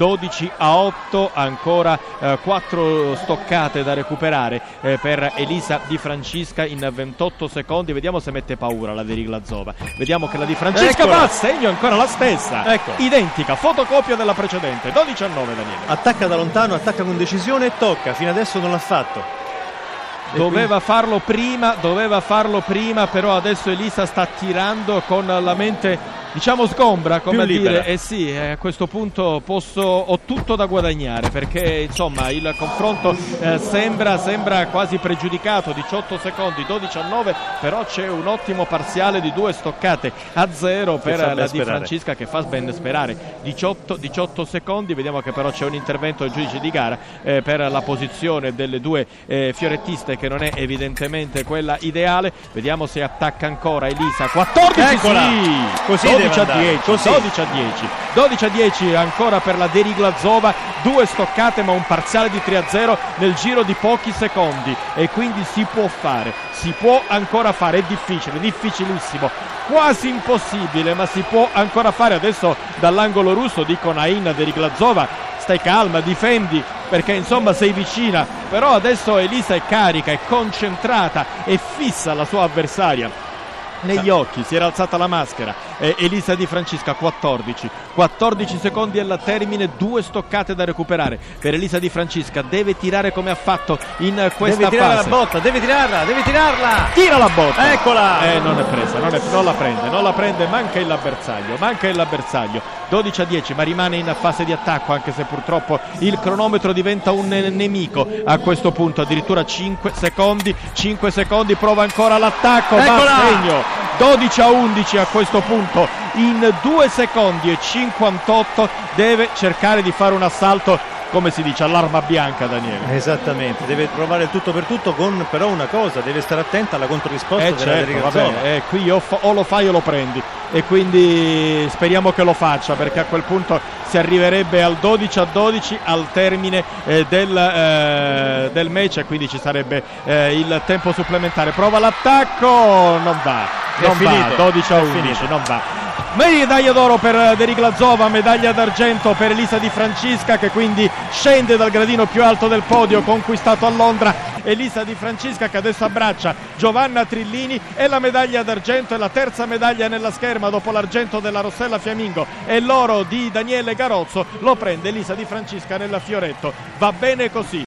12 a 8, ancora eh, 4 stoccate da recuperare eh, per Elisa Di Francisca in 28 secondi. Vediamo se mette paura la Deriglazova. Vediamo che la Di Francisca Eccola. va a segno ancora la stessa. Ecco. Identica, fotocopia della precedente. 12 a 9 Daniele. Attacca da lontano, attacca con decisione e tocca. Fino adesso non l'ha fatto. Doveva farlo prima, doveva farlo prima, però adesso Elisa sta tirando con la mente diciamo sgombra, come Più dire, libera. eh sì, eh, a questo punto posso, ho tutto da guadagnare perché insomma il confronto eh, sembra, sembra quasi pregiudicato, 18 secondi, 12 a 9, però c'è un ottimo parziale di due stoccate a zero per la Di sperare. Francisca che fa ben sperare, 18, 18 secondi, vediamo che però c'è un intervento del giudice di gara eh, per la posizione delle due eh, fiorettiste che non è evidentemente quella ideale, vediamo se attacca ancora Elisa, 14 Eccola! sì! Così 12 deve a andare, 10, così. 12 a 10, 12 a 10 ancora per la Deriglazova, due stoccate ma un parziale di 3 a 0 nel giro di pochi secondi. E quindi si può fare, si può ancora fare, è difficile, difficilissimo, quasi impossibile ma si può ancora fare. Adesso dall'angolo russo dico Nain Deriglazova, stai calma, difendi perché insomma sei vicina, però adesso Elisa è carica, è concentrata, è fissa la sua avversaria negli occhi, si era alzata la maschera. Eh, Elisa Di Francisca 14, 14 secondi al termine, due stoccate da recuperare. Per Elisa Di Francisca deve tirare come ha fatto in questa Deve tirare fase. la botta, deve tirarla, deve tirarla. Tira la botta! Eccola! Eh, non è presa, non, è- non la prende, non la prende, manca il bersaglio, manca il bersaglio. 12 a 10, ma rimane in fase di attacco, anche se purtroppo il cronometro diventa un ne- nemico a questo punto. Addirittura 5 secondi, 5 secondi, prova ancora l'attacco, va Eccola! a segno. 12 a 11 a questo punto, in 2 secondi e 58 deve cercare di fare un assalto, come si dice, all'arma bianca, Daniele. Esattamente, deve provare il tutto per tutto con però una cosa, deve stare attenta alla controrisposta Eh della certo, va Deriglazova. bene, eh, qui o, fa- o lo fai o lo prendi e quindi speriamo che lo faccia perché a quel punto si arriverebbe al 12 a 12 al termine eh, del, eh, del match e quindi ci sarebbe eh, il tempo supplementare. Prova l'attacco, non va, Non va, finito, 12 a è 11, finito. non va. Medaglia d'oro per Deriglazova, medaglia d'argento per Elisa Di Francisca che quindi scende dal gradino più alto del podio conquistato a Londra. Elisa Di Francisca che adesso abbraccia Giovanna Trillini e la medaglia d'argento è la terza medaglia nella scherma dopo l'argento della Rossella Fiamingo e l'oro di Daniele Garozzo lo prende Elisa Di Francisca nel fioretto. Va bene così,